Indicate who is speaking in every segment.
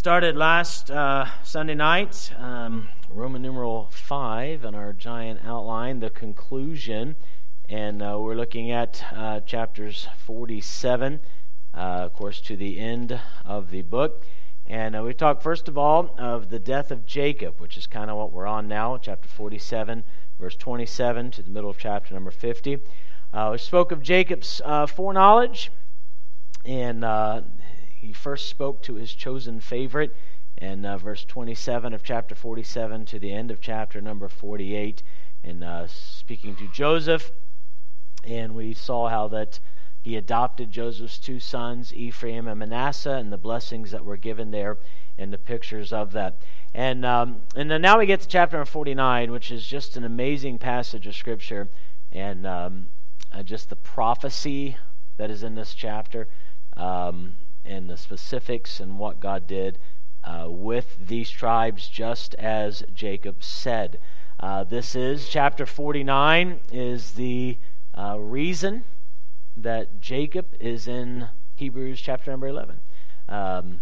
Speaker 1: Started last uh, Sunday night, um, Roman numeral 5 in our giant outline, the conclusion. And uh, we're looking at uh, chapters 47, uh, of course, to the end of the book. And uh, we talked, first of all, of the death of Jacob, which is kind of what we're on now, chapter 47, verse 27 to the middle of chapter number 50. Uh, we spoke of Jacob's foreknowledge and he first spoke to his chosen favorite in uh, verse 27 of chapter 47 to the end of chapter number 48, and uh, speaking to Joseph. And we saw how that he adopted Joseph's two sons, Ephraim and Manasseh, and the blessings that were given there and the pictures of that. And, um, and then now we get to chapter number 49, which is just an amazing passage of Scripture, and um, uh, just the prophecy that is in this chapter. Um, and the specifics and what God did uh, with these tribes, just as Jacob said. Uh, this is chapter 49, is the uh, reason that Jacob is in Hebrews chapter number 11. Um,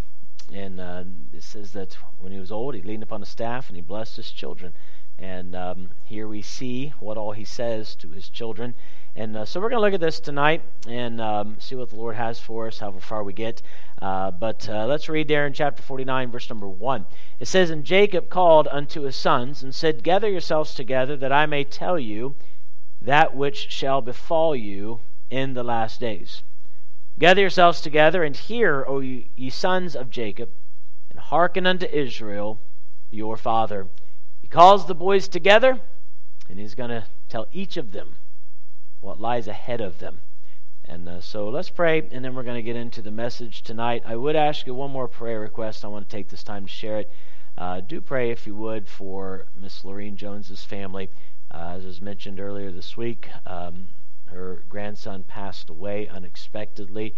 Speaker 1: and uh, it says that when he was old, he leaned upon a staff and he blessed his children. And um, here we see what all he says to his children. And uh, so we're going to look at this tonight and um, see what the Lord has for us, however far we get. Uh, but uh, let's read there in chapter 49, verse number 1. It says, And Jacob called unto his sons and said, Gather yourselves together, that I may tell you that which shall befall you in the last days. Gather yourselves together, and hear, O ye, ye sons of Jacob, and hearken unto Israel, your father. He calls the boys together, and he's going to tell each of them what lies ahead of them. And uh, so let's pray, and then we're going to get into the message tonight. I would ask you one more prayer request. I want to take this time to share it. Uh, do pray, if you would, for Miss Lorene Jones's family. Uh, as was mentioned earlier this week, um, her grandson passed away unexpectedly.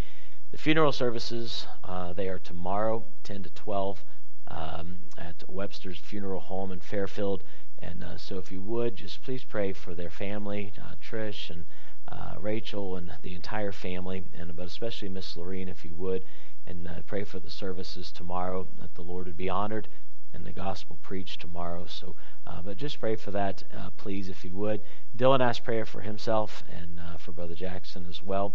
Speaker 1: The funeral services uh, they are tomorrow, 10 to 12, um, at Webster's Funeral Home in Fairfield. And uh, so, if you would, just please pray for their family, uh, Trish and uh, Rachel and the entire family, and but especially Miss Lorene, if you would, and uh, pray for the services tomorrow that the Lord would be honored and the gospel preached tomorrow. So, uh, but just pray for that, uh, please, if you would. Dylan asked prayer for himself and for Brother Jackson as well.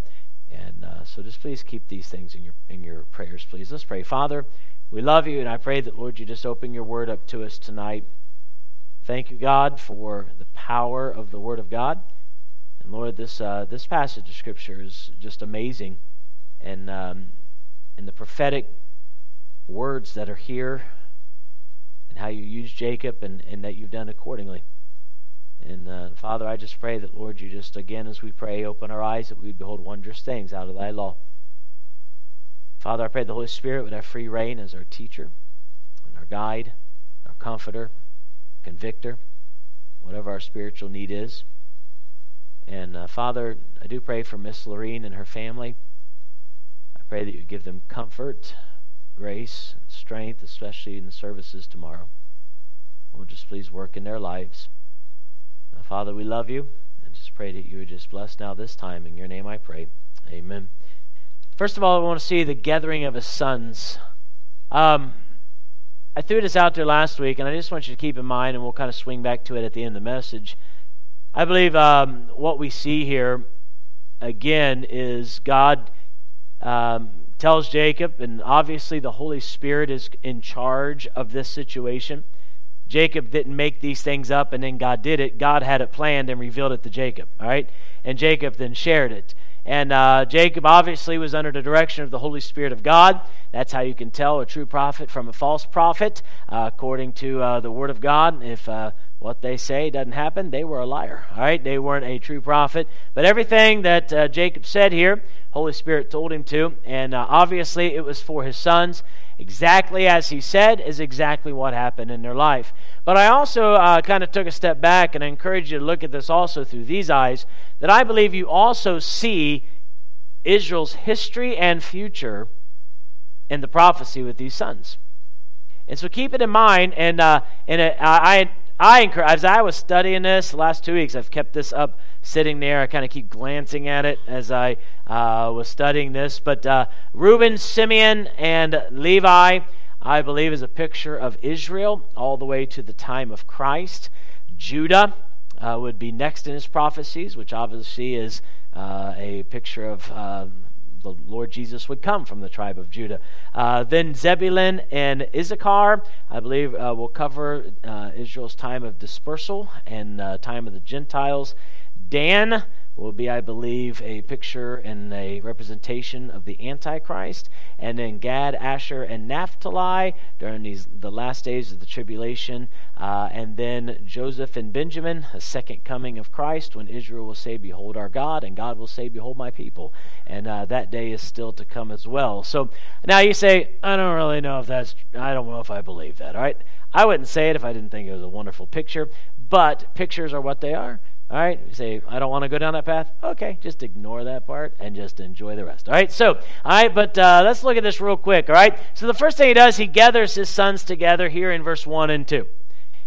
Speaker 1: And so, just please keep these things in your in your prayers, please. Let's pray, Father. We love you, and I pray that Lord, you just open your word up to us tonight. Thank you, God, for the power of the Word of God. And Lord, this uh, this passage of Scripture is just amazing, and um, and the prophetic words that are here, and how you use Jacob, and, and that you've done accordingly. And uh, Father, I just pray that Lord, you just again as we pray, open our eyes that we would behold wondrous things out of Thy law. Father, I pray the Holy Spirit would have free reign as our teacher, and our guide, our comforter convictor, whatever our spiritual need is. And uh, Father, I do pray for Miss Lorene and her family. I pray that you give them comfort, grace, and strength, especially in the services tomorrow. Lord, just please work in their lives. Now, Father, we love you, and just pray that you would just bless now this time. In your name I pray. Amen. First of all, I want to see the gathering of his sons. Um, I threw this out there last week, and I just want you to keep in mind, and we'll kind of swing back to it at the end of the message. I believe um, what we see here, again, is God um, tells Jacob, and obviously the Holy Spirit is in charge of this situation. Jacob didn't make these things up and then God did it. God had it planned and revealed it to Jacob, all right? And Jacob then shared it. And uh, Jacob obviously was under the direction of the Holy Spirit of God. That's how you can tell a true prophet from a false prophet, uh, according to uh, the Word of God. If uh, what they say doesn't happen, they were a liar. All right, they weren't a true prophet. But everything that uh, Jacob said here, Holy Spirit told him to, and uh, obviously it was for his sons. Exactly as he said is exactly what happened in their life. But I also uh, kind of took a step back and I encourage you to look at this also through these eyes that I believe you also see Israel's history and future in the prophecy with these sons. And so keep it in mind. And, uh, and I, I encourage, as I was studying this last two weeks, I've kept this up sitting there. I kind of keep glancing at it as I uh, was studying this. But uh, Reuben, Simeon, and Levi, I believe, is a picture of Israel all the way to the time of Christ. Judah uh, would be next in his prophecies, which obviously is uh, a picture of uh, the Lord Jesus would come from the tribe of Judah. Uh, then Zebulun and Issachar, I believe, uh, will cover uh, Israel's time of dispersal and time of the Gentiles. Dan will be, I believe, a picture and a representation of the Antichrist. And then Gad, Asher, and Naphtali during these the last days of the tribulation. Uh, and then Joseph and Benjamin, a second coming of Christ, when Israel will say, Behold our God, and God will say, Behold my people. And uh, that day is still to come as well. So now you say, I don't really know if that's, I don't know if I believe that, all right? I wouldn't say it if I didn't think it was a wonderful picture, but pictures are what they are. All right, you say, I don't want to go down that path. Okay, just ignore that part and just enjoy the rest. All right, so, all right, but uh, let's look at this real quick. All right, so the first thing he does, he gathers his sons together here in verse 1 and 2.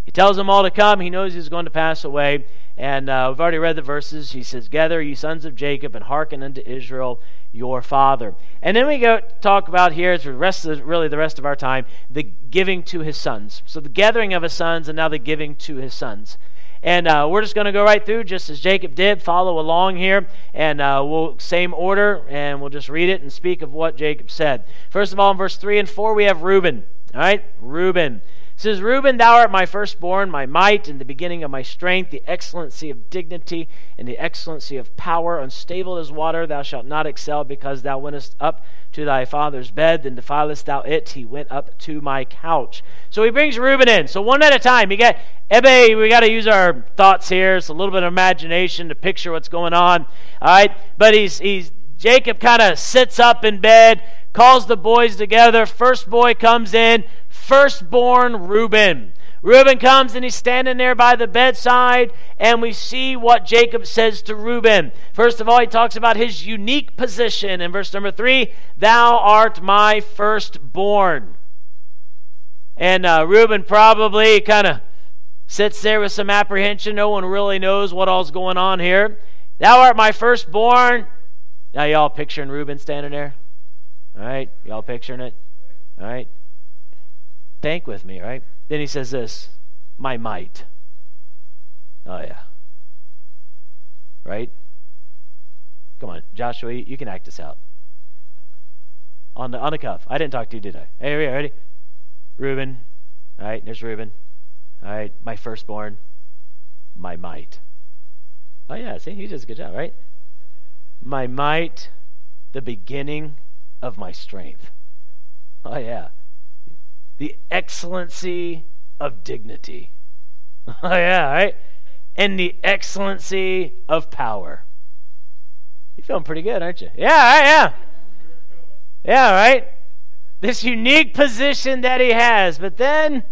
Speaker 1: He tells them all to come. He knows he's going to pass away. And uh, we've already read the verses. He says, Gather, you sons of Jacob, and hearken unto Israel, your father. And then we go talk about here, the rest of, really the rest of our time, the giving to his sons. So the gathering of his sons, and now the giving to his sons. And uh, we're just going to go right through, just as Jacob did. Follow along here, and uh, we'll same order, and we'll just read it and speak of what Jacob said. First of all, in verse three and four, we have Reuben. All right, Reuben says, Reuben, thou art my firstborn, my might, and the beginning of my strength, the excellency of dignity, and the excellency of power. Unstable as water, thou shalt not excel, because thou wentest up to thy father's bed, then defilest thou it. He went up to my couch. So he brings Reuben in. So one at a time. You got Ebbe, we got to use our thoughts here. It's a little bit of imagination to picture what's going on. All right, but he's he's Jacob kind of sits up in bed, calls the boys together. First boy comes in firstborn Reuben. Reuben comes and he's standing there by the bedside, and we see what Jacob says to Reuben. First of all, he talks about his unique position in verse number three Thou art my firstborn. And uh, Reuben probably kind of sits there with some apprehension. No one really knows what all's going on here. Thou art my firstborn. Now, y'all picturing Reuben standing there? All right? Y'all picturing it? All right? Think with me, right? Then he says this my might. Oh, yeah. Right? Come on, Joshua, you can act this out. On the, on the cuff. I didn't talk to you, did I? Hey, are you ready? Reuben. All right, there's Reuben. All right, my firstborn, my might. Oh, yeah, see, he does a good job, right? My might, the beginning of my strength. Oh, yeah the excellency of dignity. Oh, yeah, right? And the excellency of power. You're feeling pretty good, aren't you? Yeah, right, yeah. Yeah, right? This unique position that he has, but then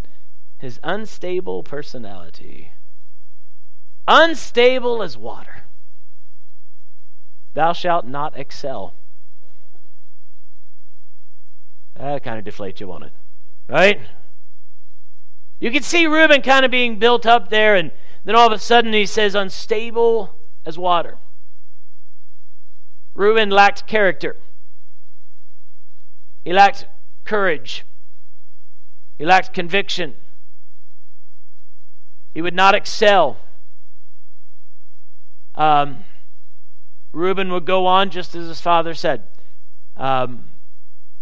Speaker 1: his unstable personality. Unstable as water. Thou shalt not excel. That kind of deflates you, won't it? Right? You can see Reuben kind of being built up there, and then all of a sudden he says, unstable as water. Reuben lacked character. He lacked courage. He lacked conviction. He would not excel. Um, Reuben would go on just as his father said. Um,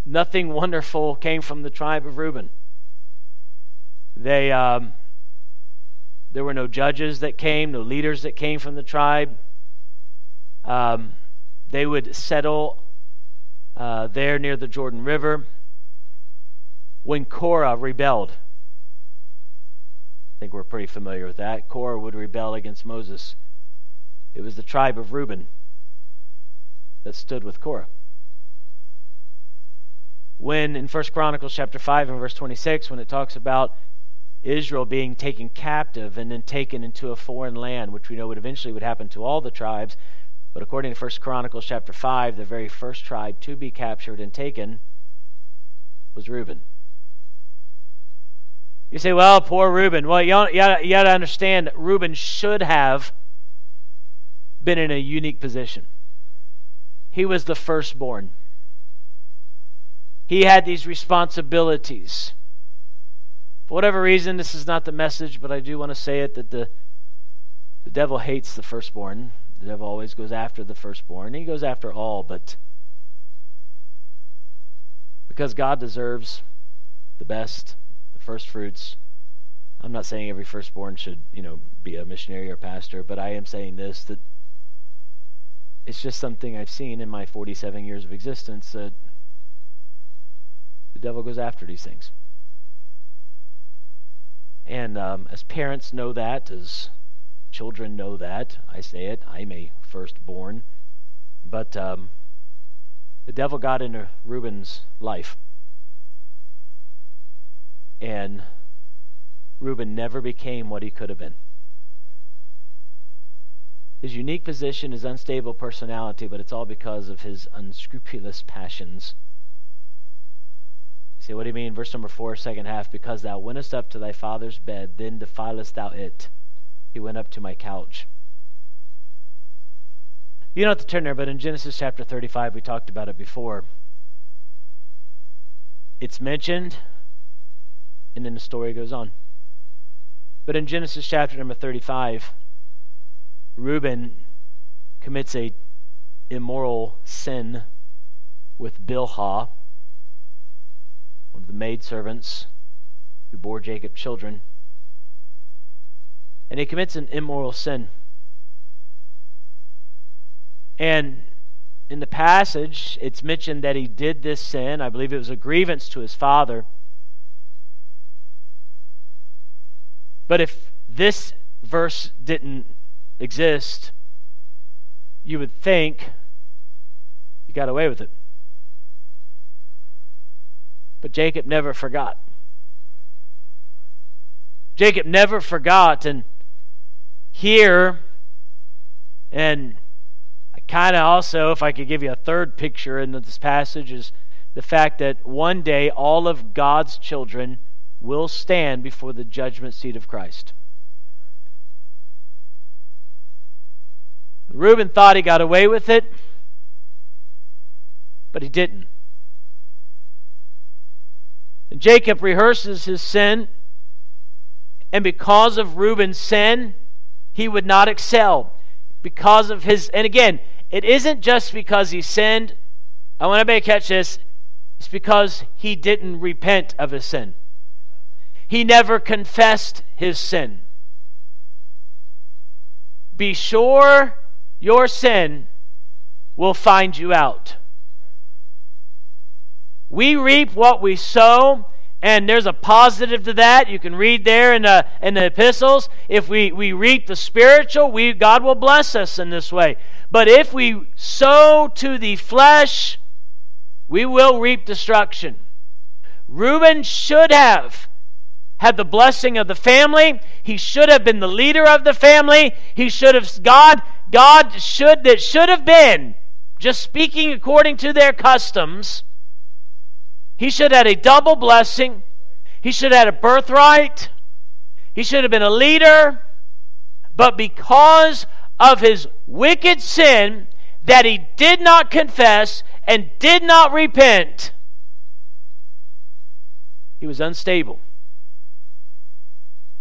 Speaker 1: nothing wonderful came from the tribe of Reuben. They, um, there were no judges that came, no leaders that came from the tribe. Um, they would settle uh, there near the Jordan River. When Korah rebelled, I think we're pretty familiar with that. Korah would rebel against Moses. It was the tribe of Reuben that stood with Korah when in First Chronicles chapter 5 and verse 26 when it talks about Israel being taken captive and then taken into a foreign land, which we know would eventually would happen to all the tribes. But according to First Chronicles chapter 5, the very first tribe to be captured and taken was Reuben. You say, well, poor Reuben. Well, you got to understand that Reuben should have been in a unique position. He was the firstborn. He had these responsibilities. For whatever reason, this is not the message, but I do want to say it that the, the devil hates the firstborn. The devil always goes after the firstborn. He goes after all, but because God deserves the best, the first fruits. I'm not saying every firstborn should, you know, be a missionary or pastor, but I am saying this that it's just something I've seen in my 47 years of existence that devil goes after these things. And um, as parents know that, as children know that, I say it, I'm a firstborn. But um, the devil got into Reuben's life. And Reuben never became what he could have been. His unique position, his unstable personality, but it's all because of his unscrupulous passions. See, what do you mean? Verse number four, second half. Because thou wentest up to thy father's bed, then defilest thou it. He went up to my couch. You don't have to turn there, but in Genesis chapter 35, we talked about it before. It's mentioned, and then the story goes on. But in Genesis chapter number 35, Reuben commits a immoral sin with Bilhah, one of the maidservants who bore Jacob children. And he commits an immoral sin. And in the passage, it's mentioned that he did this sin. I believe it was a grievance to his father. But if this verse didn't exist, you would think he got away with it. But Jacob never forgot. Jacob never forgot. And here, and I kind of also, if I could give you a third picture in this passage, is the fact that one day all of God's children will stand before the judgment seat of Christ. Reuben thought he got away with it, but he didn't. And Jacob rehearses his sin, and because of Reuben's sin, he would not excel. Because of his, and again, it isn't just because he sinned. I want everybody to catch this. It's because he didn't repent of his sin. He never confessed his sin. Be sure your sin will find you out. We reap what we sow, and there's a positive to that. You can read there in the, in the epistles. If we, we reap the spiritual, we, God will bless us in this way. But if we sow to the flesh, we will reap destruction. Reuben should have had the blessing of the family. He should have been the leader of the family. He should have God God should that should have been just speaking according to their customs. He should have had a double blessing. He should have had a birthright. He should have been a leader. But because of his wicked sin that he did not confess and did not repent, he was unstable.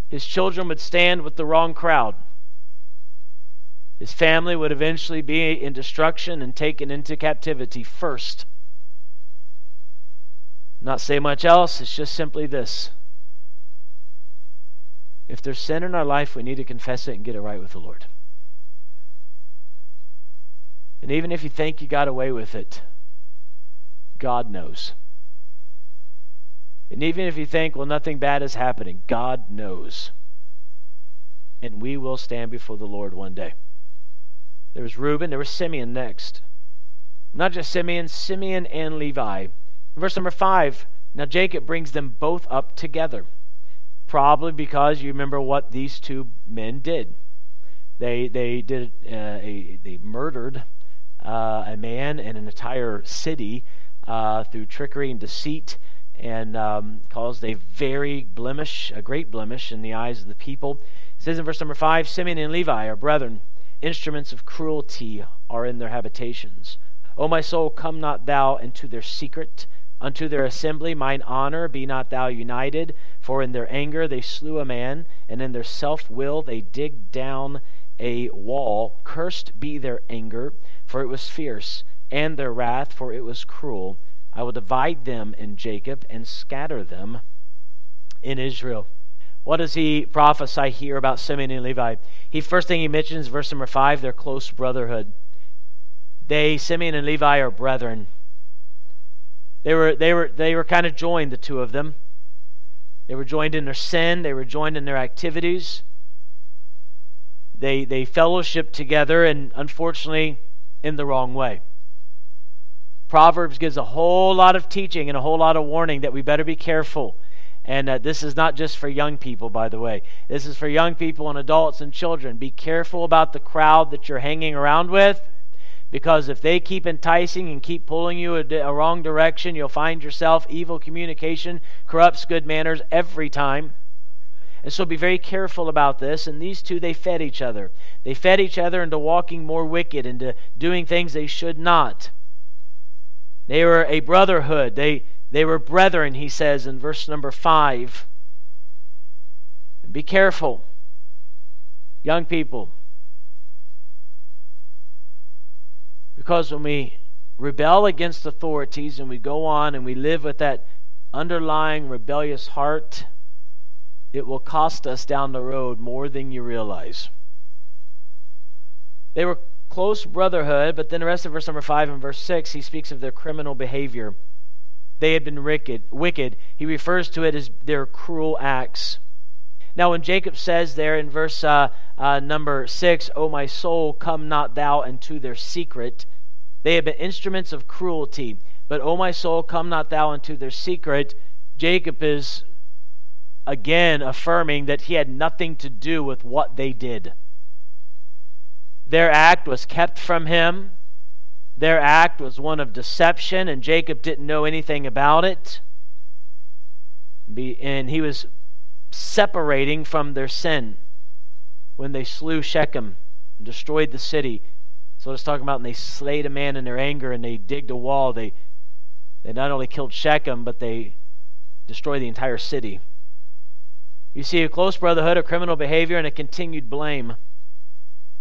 Speaker 1: His children would stand with the wrong crowd. His family would eventually be in destruction and taken into captivity first. Not say much else, it's just simply this. If there's sin in our life, we need to confess it and get it right with the Lord. And even if you think you got away with it, God knows. And even if you think, well, nothing bad is happening, God knows. And we will stand before the Lord one day. There was Reuben, there was Simeon next. Not just Simeon, Simeon and Levi. Verse number five. Now Jacob brings them both up together. Probably because you remember what these two men did. They they did uh, a they murdered uh, a man and an entire city uh, through trickery and deceit and um, caused a very blemish, a great blemish in the eyes of the people. It says in verse number 5 Simeon and Levi are brethren, instruments of cruelty are in their habitations. O my soul, come not thou into their secret. Unto their assembly, mine honor be not thou united. For in their anger they slew a man, and in their self will they digged down a wall. Cursed be their anger, for it was fierce, and their wrath, for it was cruel. I will divide them in Jacob and scatter them in Israel. What does he prophesy here about Simeon and Levi? He first thing he mentions, verse number five, their close brotherhood. They, Simeon and Levi, are brethren. They were, they were, they were kind of joined, the two of them. They were joined in their sin, they were joined in their activities. They, they fellowship together, and unfortunately, in the wrong way. Proverbs gives a whole lot of teaching and a whole lot of warning that we better be careful. And uh, this is not just for young people, by the way. This is for young people and adults and children. Be careful about the crowd that you're hanging around with because if they keep enticing and keep pulling you a, a, wrong direction, you'll find yourself evil communication corrupts good manners every time. And so be very careful about this. And these two, they fed each other. They fed each other into walking more wicked, into doing things they should not. They were a brotherhood. They, they were brethren, he says in verse number 5. Be careful, young people. Because when we rebel against authorities and we go on and we live with that underlying rebellious heart, it will cost us down the road more than you realize. They were close brotherhood, but then the rest of verse number 5 and verse 6, he speaks of their criminal behavior. They had been wicked. wicked. He refers to it as their cruel acts. Now, when Jacob says there in verse uh, uh, number 6, O my soul, come not thou into their secret, they have been instruments of cruelty. But, O my soul, come not thou into their secret. Jacob is again affirming that he had nothing to do with what they did. Their act was kept from him. Their act was one of deception, and Jacob didn't know anything about it. And he was separating from their sin when they slew Shechem and destroyed the city. So it's talking about, and they slayed a man in their anger, and they digged a wall. They they not only killed Shechem, but they destroyed the entire city. You see a close brotherhood, a criminal behavior, and a continued blame.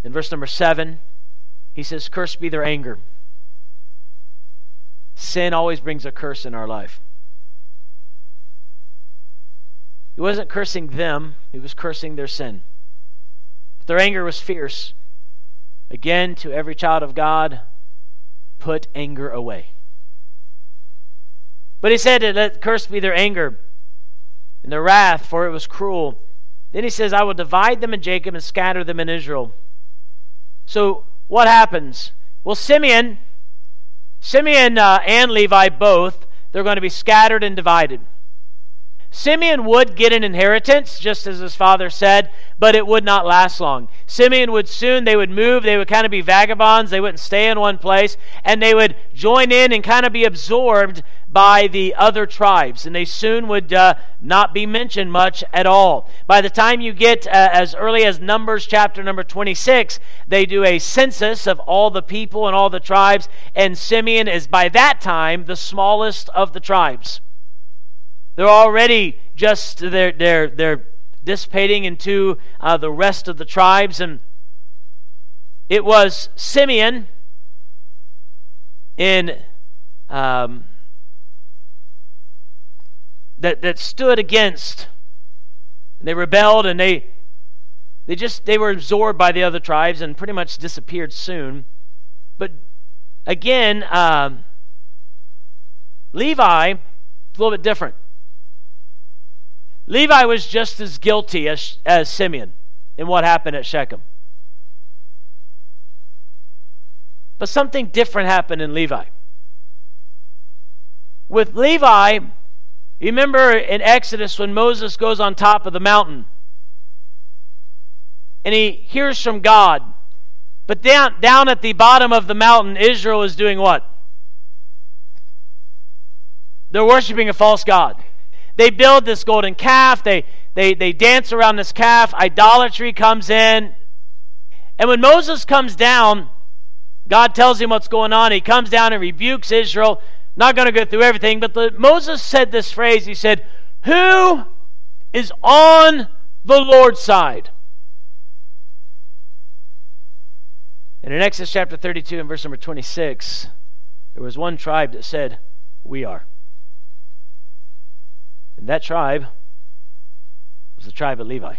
Speaker 1: In verse number seven, he says, Cursed be their anger. Sin always brings a curse in our life. He wasn't cursing them, he was cursing their sin. But their anger was fierce. Again, to every child of God, put anger away. But he said, Let cursed be their anger and their wrath, for it was cruel. Then he says, I will divide them in Jacob and scatter them in Israel. So what happens? Well, Simeon, Simeon uh, and Levi both, they're going to be scattered and divided. Simeon would get an inheritance, just as his father said, but it would not last long. Simeon would soon, they would move, they would kind of be vagabonds, they wouldn't stay in one place, and they would join in and kind of be absorbed by the other tribes, and they soon would uh, not be mentioned much at all. By the time you get uh, as early as Numbers chapter number 26, they do a census of all the people and all the tribes, and Simeon is by that time the smallest of the tribes. They're already just they're they're they're dissipating into uh, the rest of the tribes, and it was Simeon in um, that that stood against. They rebelled, and they they just they were absorbed by the other tribes and pretty much disappeared soon. But again, um, Levi, a little bit different. Levi was just as guilty as, as Simeon in what happened at Shechem. But something different happened in Levi. With Levi, remember in Exodus when Moses goes on top of the mountain and he hears from God. But down, down at the bottom of the mountain, Israel is doing what? They're worshiping a false God. They build this golden calf, they, they, they dance around this calf, idolatry comes in. And when Moses comes down, God tells him what's going on. He comes down and rebukes Israel Not going to go through everything, but the, Moses said this phrase. He said, Who is on the Lord's side? And in Exodus chapter 32 and verse number 26, there was one tribe that said, We are. And that tribe was the tribe of Levi.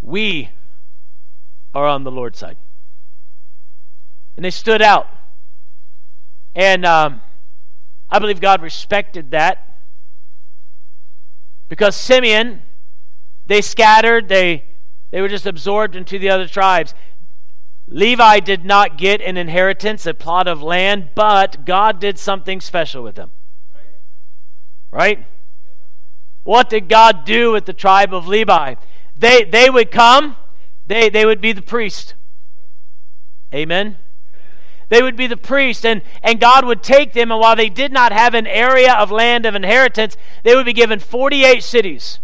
Speaker 1: We are on the Lord's side. And they stood out. And um, I believe God respected that. Because Simeon, they scattered, they, they were just absorbed into the other tribes. Levi did not get an inheritance, a plot of land, but God did something special with them. Right? What did God do with the tribe of Levi? They, they would come, they, they would be the priest. Amen? They would be the priest, and, and God would take them, and while they did not have an area of land of inheritance, they would be given 48 cities,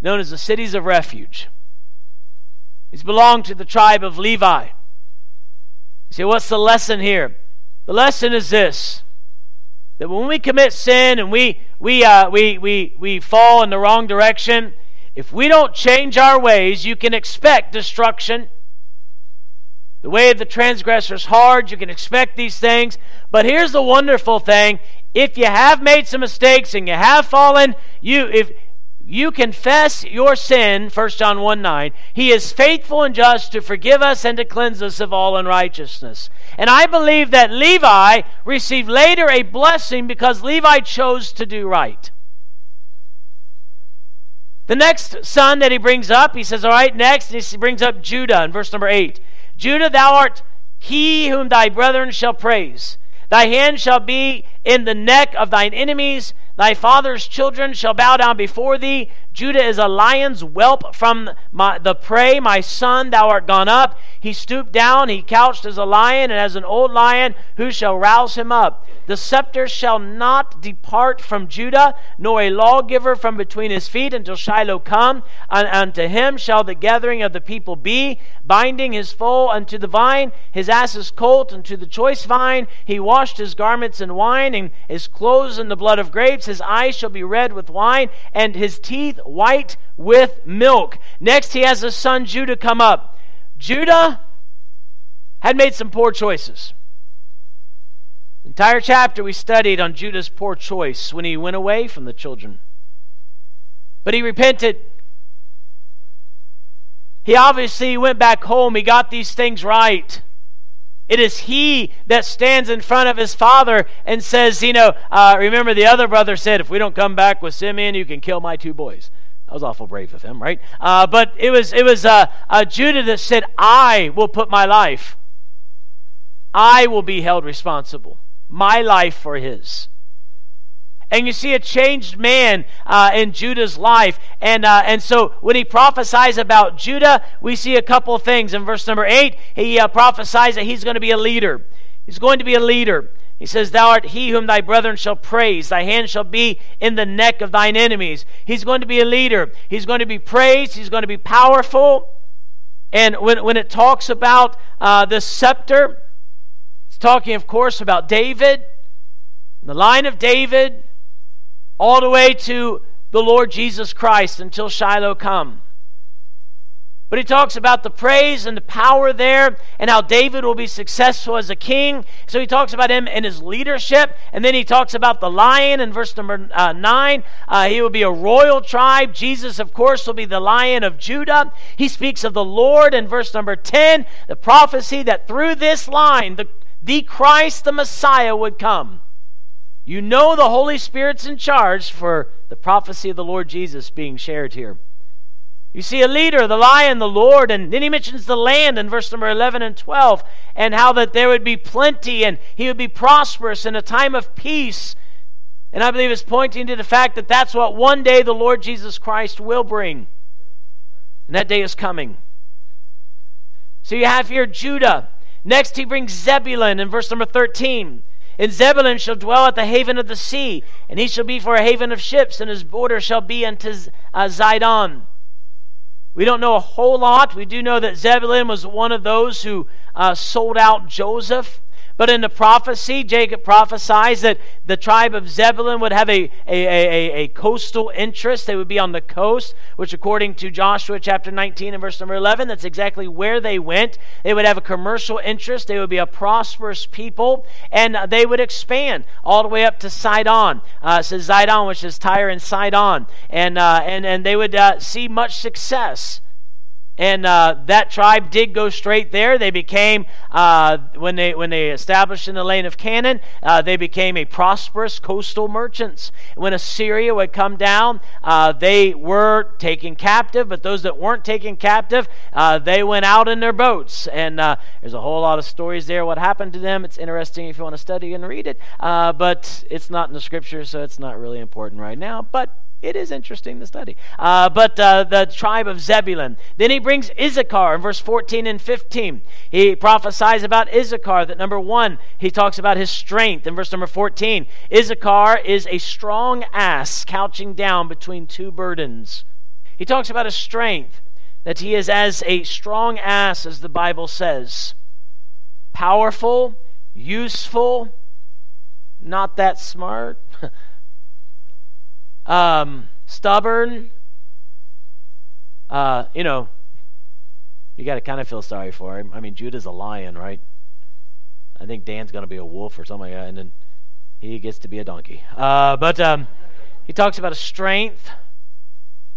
Speaker 1: known as the cities of refuge. These belonged to the tribe of Levi. You say, what's the lesson here? The lesson is this that when we commit sin and we, we, uh, we, we, we fall in the wrong direction, if we don't change our ways, you can expect destruction. The way of the transgressor is hard. You can expect these things. But here's the wonderful thing if you have made some mistakes and you have fallen, you, if, you confess your sin, 1 John 1 9, he is faithful and just to forgive us and to cleanse us of all unrighteousness. And I believe that Levi received later a blessing because Levi chose to do right. The next son that he brings up, he says, All right, next, he brings up Judah in verse number 8. Judah, thou art he whom thy brethren shall praise. Thy hand shall be in the neck of thine enemies. Thy father's children shall bow down before thee. Judah is a lion's whelp from my, the prey. My son, thou art gone up. He stooped down. He couched as a lion, and as an old lion, who shall rouse him up? The scepter shall not depart from Judah, nor a lawgiver from between his feet until Shiloh come. And unto him shall the gathering of the people be, binding his foal unto the vine, his ass's colt unto the choice vine. He washed his garments in wine, and his clothes in the blood of grapes. His eyes shall be red with wine, and his teeth white with milk. Next, he has his son Judah come up. Judah had made some poor choices. Entire chapter we studied on Judah's poor choice when he went away from the children. But he repented. He obviously went back home. He got these things right. It is he that stands in front of his father and says, You know, uh, remember the other brother said, If we don't come back with Simeon, you can kill my two boys. That was awful brave of him, right? Uh, but it was, it was uh, uh, Judah that said, I will put my life, I will be held responsible my life for his. And you see a changed man uh, in Judah's life. And, uh, and so when he prophesies about Judah, we see a couple of things. In verse number 8, he uh, prophesies that he's going to be a leader. He's going to be a leader. He says, Thou art he whom thy brethren shall praise. Thy hand shall be in the neck of thine enemies. He's going to be a leader. He's going to be praised. He's going to be powerful. And when, when it talks about uh, the scepter, it's talking, of course, about David, the line of David, all the way to the Lord Jesus Christ until Shiloh come. But he talks about the praise and the power there and how David will be successful as a king. So he talks about him and his leadership. And then he talks about the lion in verse number uh, 9. Uh, he will be a royal tribe. Jesus, of course, will be the lion of Judah. He speaks of the Lord in verse number 10, the prophecy that through this line, the the Christ, the Messiah, would come. You know the Holy Spirit's in charge for the prophecy of the Lord Jesus being shared here. You see a leader, the lion, the Lord, and then he mentions the land in verse number 11 and 12, and how that there would be plenty and he would be prosperous in a time of peace. And I believe it's pointing to the fact that that's what one day the Lord Jesus Christ will bring. And that day is coming. So you have here Judah. Next, he brings Zebulun in verse number 13. And Zebulun shall dwell at the haven of the sea, and he shall be for a haven of ships, and his border shall be unto uh, Zidon. We don't know a whole lot. We do know that Zebulun was one of those who uh, sold out Joseph. But in the prophecy, Jacob prophesies that the tribe of Zebulun would have a, a, a, a, coastal interest. They would be on the coast, which, according to Joshua chapter 19 and verse number 11, that's exactly where they went. They would have a commercial interest. They would be a prosperous people, and they would expand all the way up to Sidon. Uh, says Zidon, which is Tyre and Sidon. And, uh, and, and they would uh, see much success. And uh, that tribe did go straight there. They became, uh, when, they, when they established in the land of Canaan, uh, they became a prosperous coastal merchants. When Assyria would come down, uh, they were taken captive, but those that weren't taken captive, uh, they went out in their boats. And uh, there's a whole lot of stories there, what happened to them. It's interesting if you want to study and read it, but it's not in the scripture, so it's not really important right now. But it is interesting to study. Uh, but uh, the tribe of Zebulun. Then he brings Issachar in verse 14 and 15. He prophesies about Issachar that number one, he talks about his strength in verse number 14. Issachar is a strong ass couching down between two burdens. He talks about his strength, that he is as a strong ass, as the Bible says. Powerful, useful, not that smart. um, stubborn. Uh, you know, you got to kind of feel sorry for him. I mean, Judah's a lion, right? I think Dan's going to be a wolf or something like that, and then he gets to be a donkey. Uh, but um, he talks about his strength,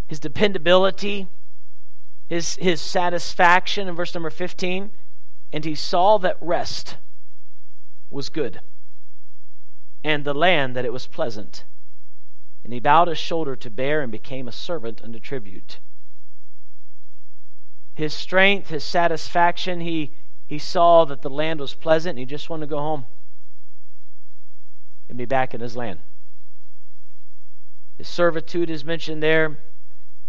Speaker 1: his dependability, his, his satisfaction in verse number 15. And he saw that rest was good, and the land that it was pleasant. And he bowed his shoulder to bear and became a servant unto tribute. His strength, his satisfaction, he, he saw that the land was pleasant and he just wanted to go home and be back in his land. His servitude is mentioned there,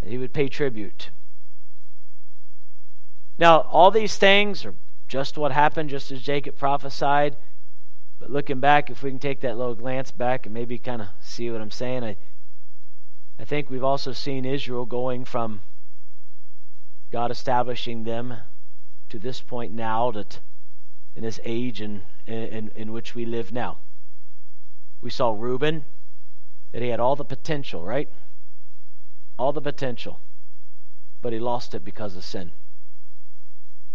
Speaker 1: he would pay tribute. Now, all these things are just what happened, just as Jacob prophesied. But looking back, if we can take that little glance back and maybe kind of see what I'm saying, I, I think we've also seen Israel going from God establishing them to this point now that in this age in, in, in which we live now. We saw Reuben, that he had all the potential, right? All the potential, but he lost it because of sin.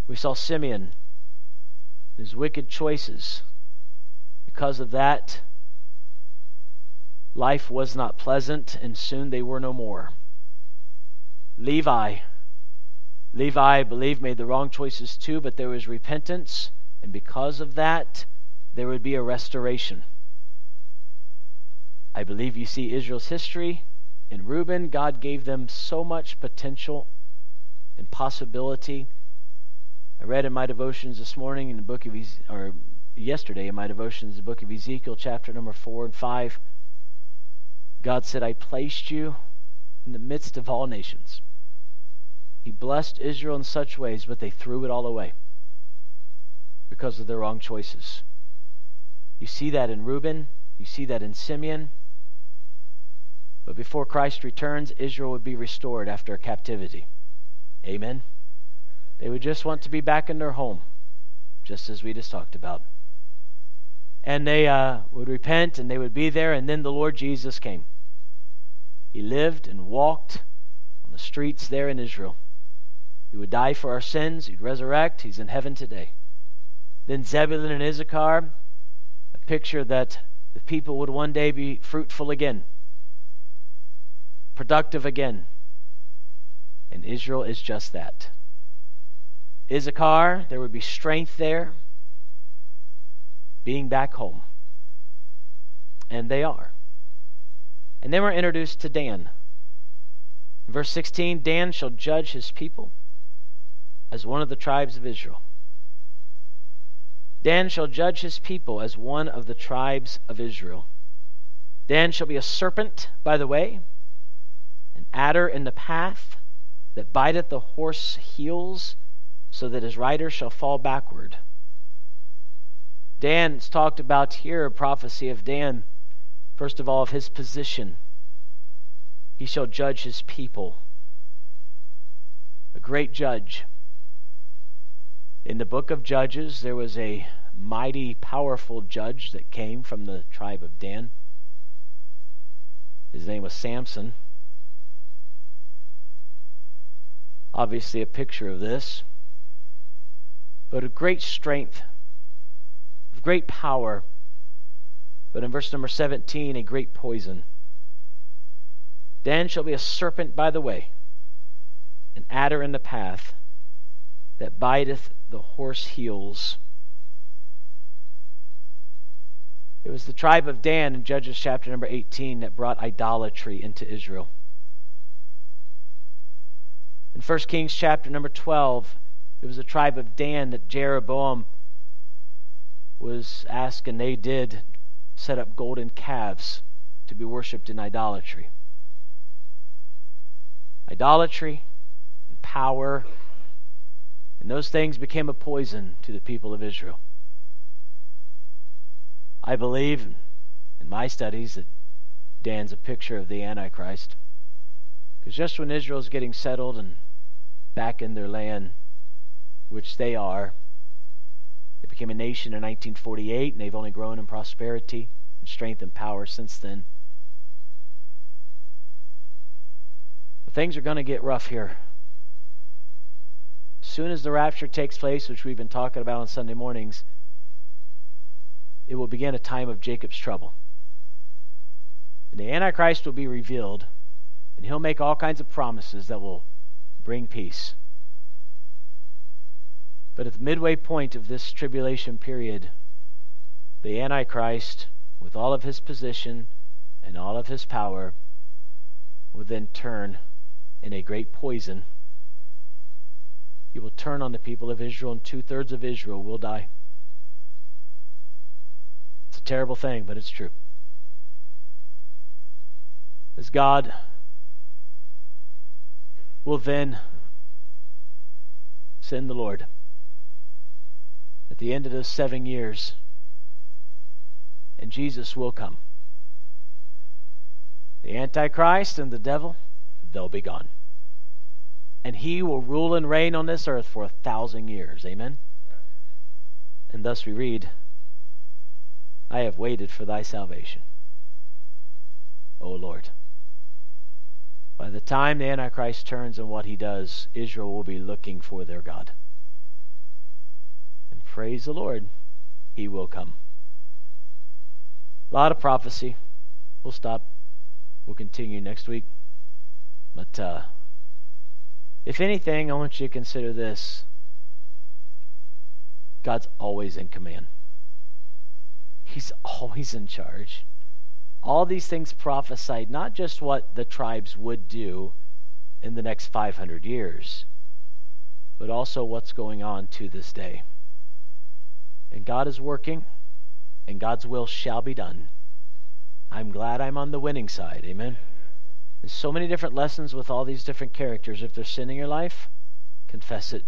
Speaker 1: We saw Simeon, his wicked choices because of that, life was not pleasant, and soon they were no more. Levi. Levi, I believe, made the wrong choices too, but there was repentance, and because of that, there would be a restoration. I believe you see Israel's history. In Reuben, God gave them so much potential and possibility. I read in my devotions this morning in the book of or yesterday in my devotions, the book of Ezekiel, chapter number 4 and 5. God said, I placed you in the midst of all nations. He blessed Israel in such ways, but they threw it all away because of their wrong choices. You see that in Reuben, you see that in Simeon. But before Christ returns, Israel would be restored after a captivity. Amen. They would just want to be back in their home, just as we just talked about and they uh, would repent and they would be there, and then the Lord Jesus came. He lived and walked on the streets there in Israel. He would die for our sins, he'd resurrect, he's in heaven today. Then Zebulun and Issachar, a picture that the people would one day be fruitful again, productive again. And Israel is just that. Issachar, there would be strength there being back home. And they are. And then we're introduced to Dan. Verse 16 Dan shall judge his people as one of the tribes of Israel. Dan shall judge his people as one of the tribes of Israel. Dan shall be a serpent by the way, an adder in the path that biteth the horse heels, so that his rider shall fall backward. Dan's talked about here a prophecy of Dan, first of all, of his position. He shall judge his people. A great judge. In the book of Judges, there was a mighty, powerful judge that came from the tribe of Dan. His name was Samson. Obviously, a picture of this. But a great strength, great power. But in verse number 17, a great poison. Dan shall be a serpent by the way, an adder in the path that biteth the horse heels. It was the tribe of Dan in Judges chapter number 18 that brought idolatry into Israel. In 1 Kings chapter number 12, it was the tribe of Dan that Jeroboam was asked, and they did set up golden calves to be worshipped in idolatry. Idolatry and power and those things became a poison to the people of Israel. I believe in my studies that Dan's a picture of the Antichrist. Because just when Israel's getting settled and back in their land, which they are, they became a nation in 1948, and they've only grown in prosperity and strength and power since then. But things are going to get rough here As soon as the rapture takes place, which we've been talking about on Sunday mornings, it will begin a time of Jacob's trouble. And the Antichrist will be revealed, and he'll make all kinds of promises that will bring peace. But at the midway point of this tribulation period, the Antichrist, with all of his position and all of his power, will then turn in a great poison he will turn on the people of Israel, and two thirds of Israel will die. It's a terrible thing, but it's true. As God will then send the Lord at the end of those seven years, and Jesus will come. The Antichrist and the devil, they'll be gone and he will rule and reign on this earth for a thousand years. Amen? And thus we read, I have waited for thy salvation, O Lord. By the time the Antichrist turns and what he does, Israel will be looking for their God. Praise the Lord, he will come. A lot of prophecy. We'll stop. We'll continue next week. But, uh, if anything, I want you to consider this God's always in command, He's always in charge. All these things prophesied not just what the tribes would do in the next 500 years, but also what's going on to this day. And God is working, and God's will shall be done. I'm glad I'm on the winning side. Amen. There's so many different lessons with all these different characters. If there's sin in your life, confess it.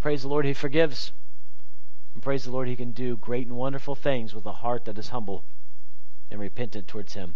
Speaker 1: Praise the Lord, He forgives. And praise the Lord, He can do great and wonderful things with a heart that is humble and repentant towards Him.